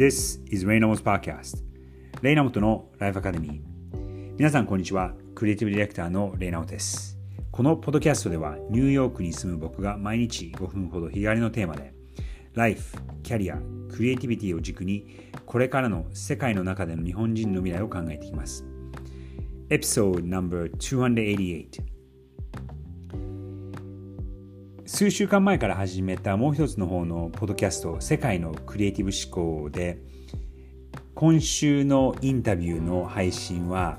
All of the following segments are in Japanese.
This is Reynolds Podcast. レイナモトのライフアカデミー皆さんこんにちは。クリエイティブディレクターのレイナモトです。このポッドキャストではニューヨークに住む僕が毎日5分ほど日帰りのテーマでライフ、キャリア、クリエイティビティを軸にこれからの世界の中での日本人の未来を考えていきます。エピソード No.288 数週間前から始めたもう一つの方のポッドキャスト「世界のクリエイティブ思考」で今週のインタビューの配信は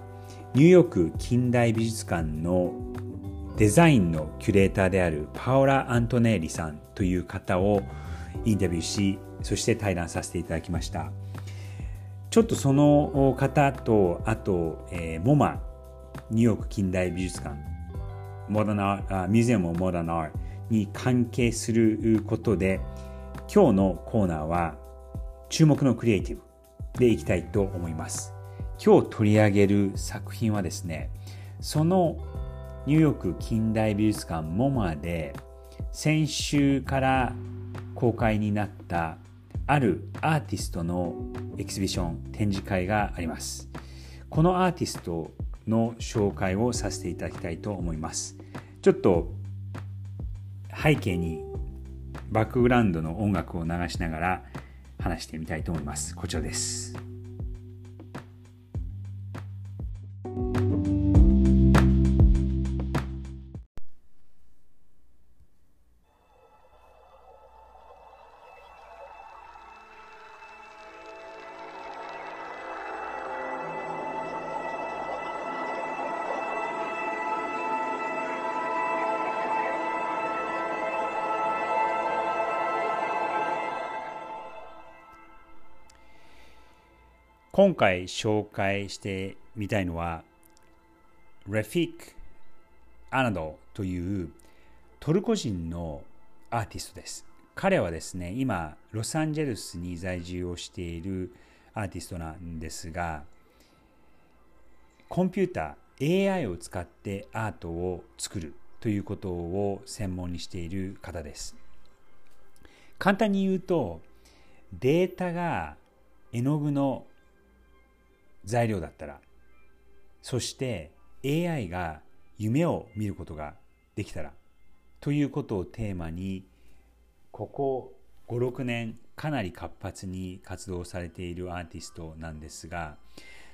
ニューヨーク近代美術館のデザインのキュレーターであるパオラ・アントネーリさんという方をインタビューしそして対談させていただきました。ちょっとその方とあと、えー、モマニューヨーク近代美術館モダンアーミュージアム・モダン・アーに関係することで今日のコーナーは注目のクリエイティブでいきたいと思います。今日取り上げる作品はですねそのニューヨーク近代美術館モマで先週から公開になったあるアーティストのエキシビション展示会があります。このアーティストの紹介をさせていただきたいと思います。ちょっと背景にバックグラウンドの音楽を流しながら話してみたいと思います。こちらです。今回紹介してみたいのは、レフィック・アナドというトルコ人のアーティストです。彼はですね、今、ロサンゼルスに在住をしているアーティストなんですが、コンピューター、AI を使ってアートを作るということを専門にしている方です。簡単に言うと、データが絵の具の材料だったら。そして AI が夢を見ることができたら。ということをテーマにここ56年かなり活発に活動されているアーティストなんですが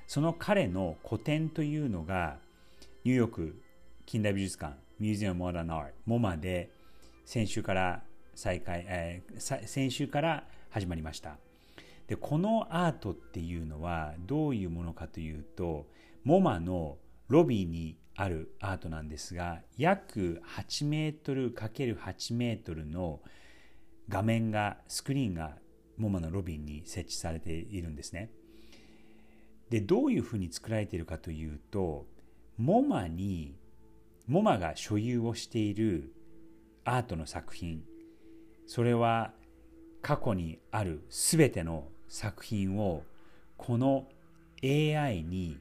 その彼の個展というのがニューヨーク近代美術館ミュージアム・モダン・アートモマで先週から再開、えー、先週から始まりました。でこのアートっていうのはどういうものかというと MoMA のロビーにあるアートなんですが約8メートル ×8 メートルの画面がスクリーンが MoMA のロビーに設置されているんですね。でどういうふうに作られているかというと MoMA に MoMA が所有をしているアートの作品それは過去にある全ての作品をこの AI に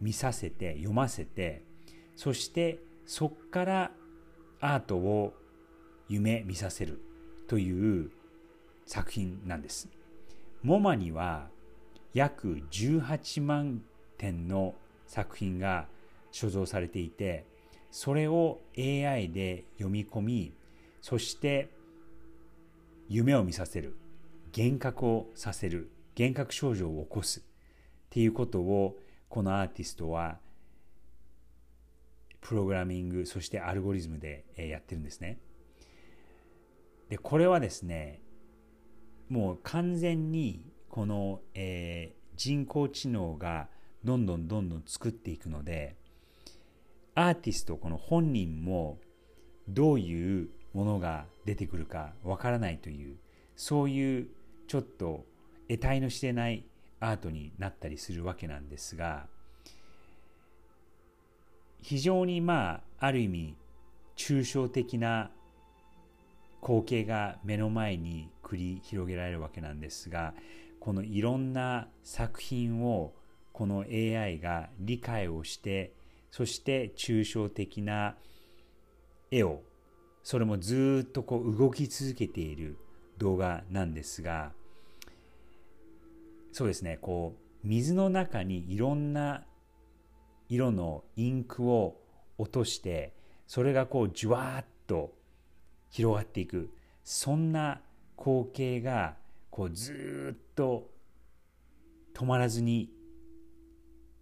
見させて読ませてそしてそこからアートを夢見させるという作品なんです。モマには約18万点の作品が所蔵されていてそれを AI で読み込みそして夢を見させる幻覚をさせる幻覚症状を起こすっていうことをこのアーティストはプログラミングそしてアルゴリズムでやってるんですね。でこれはですねもう完全にこの、えー、人工知能がどんどんどんどん作っていくのでアーティストこの本人もどういうものが出てくるかわからないというそういうちょっと得体の知れないアートになったりするわけなんですが非常にまあある意味抽象的な光景が目の前に繰り広げられるわけなんですがこのいろんな作品をこの AI が理解をしてそして抽象的な絵をそれもずっとこう動き続けている動画なんですがそうですねこう水の中にいろんな色のインクを落としてそれがこうじゅわーっと広がっていくそんな光景がこうずっと止まらずに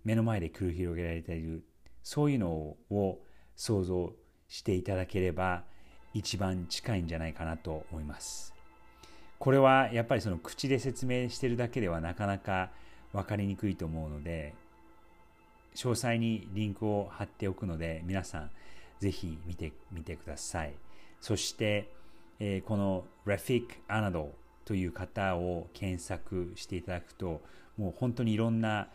目の前で繰り広げられているそういうのを想像していただければ一番近いんじゃないかなと思います。これはやっぱりその口で説明してるだけではなかなか分かりにくいと思うので詳細にリンクを貼っておくので皆さんぜひ見てみてください。そして、えー、この Rafik Anadol という方を検索していただくともう本当にいろんな、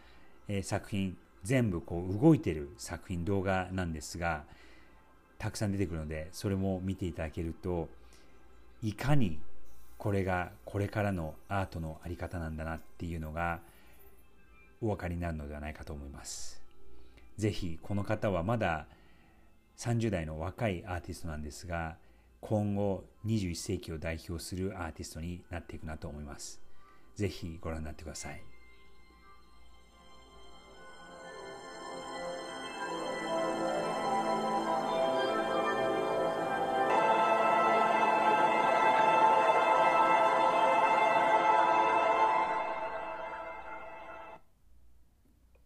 えー、作品全部こう動いてる作品動画なんですがたくさん出てくるのでそれも見ていただけるといかにこれがこれからのアートのあり方なんだなっていうのがお分かりになるのではないかと思います。ぜひこの方はまだ30代の若いアーティストなんですが今後21世紀を代表するアーティストになっていくなと思います。ぜひご覧になってください。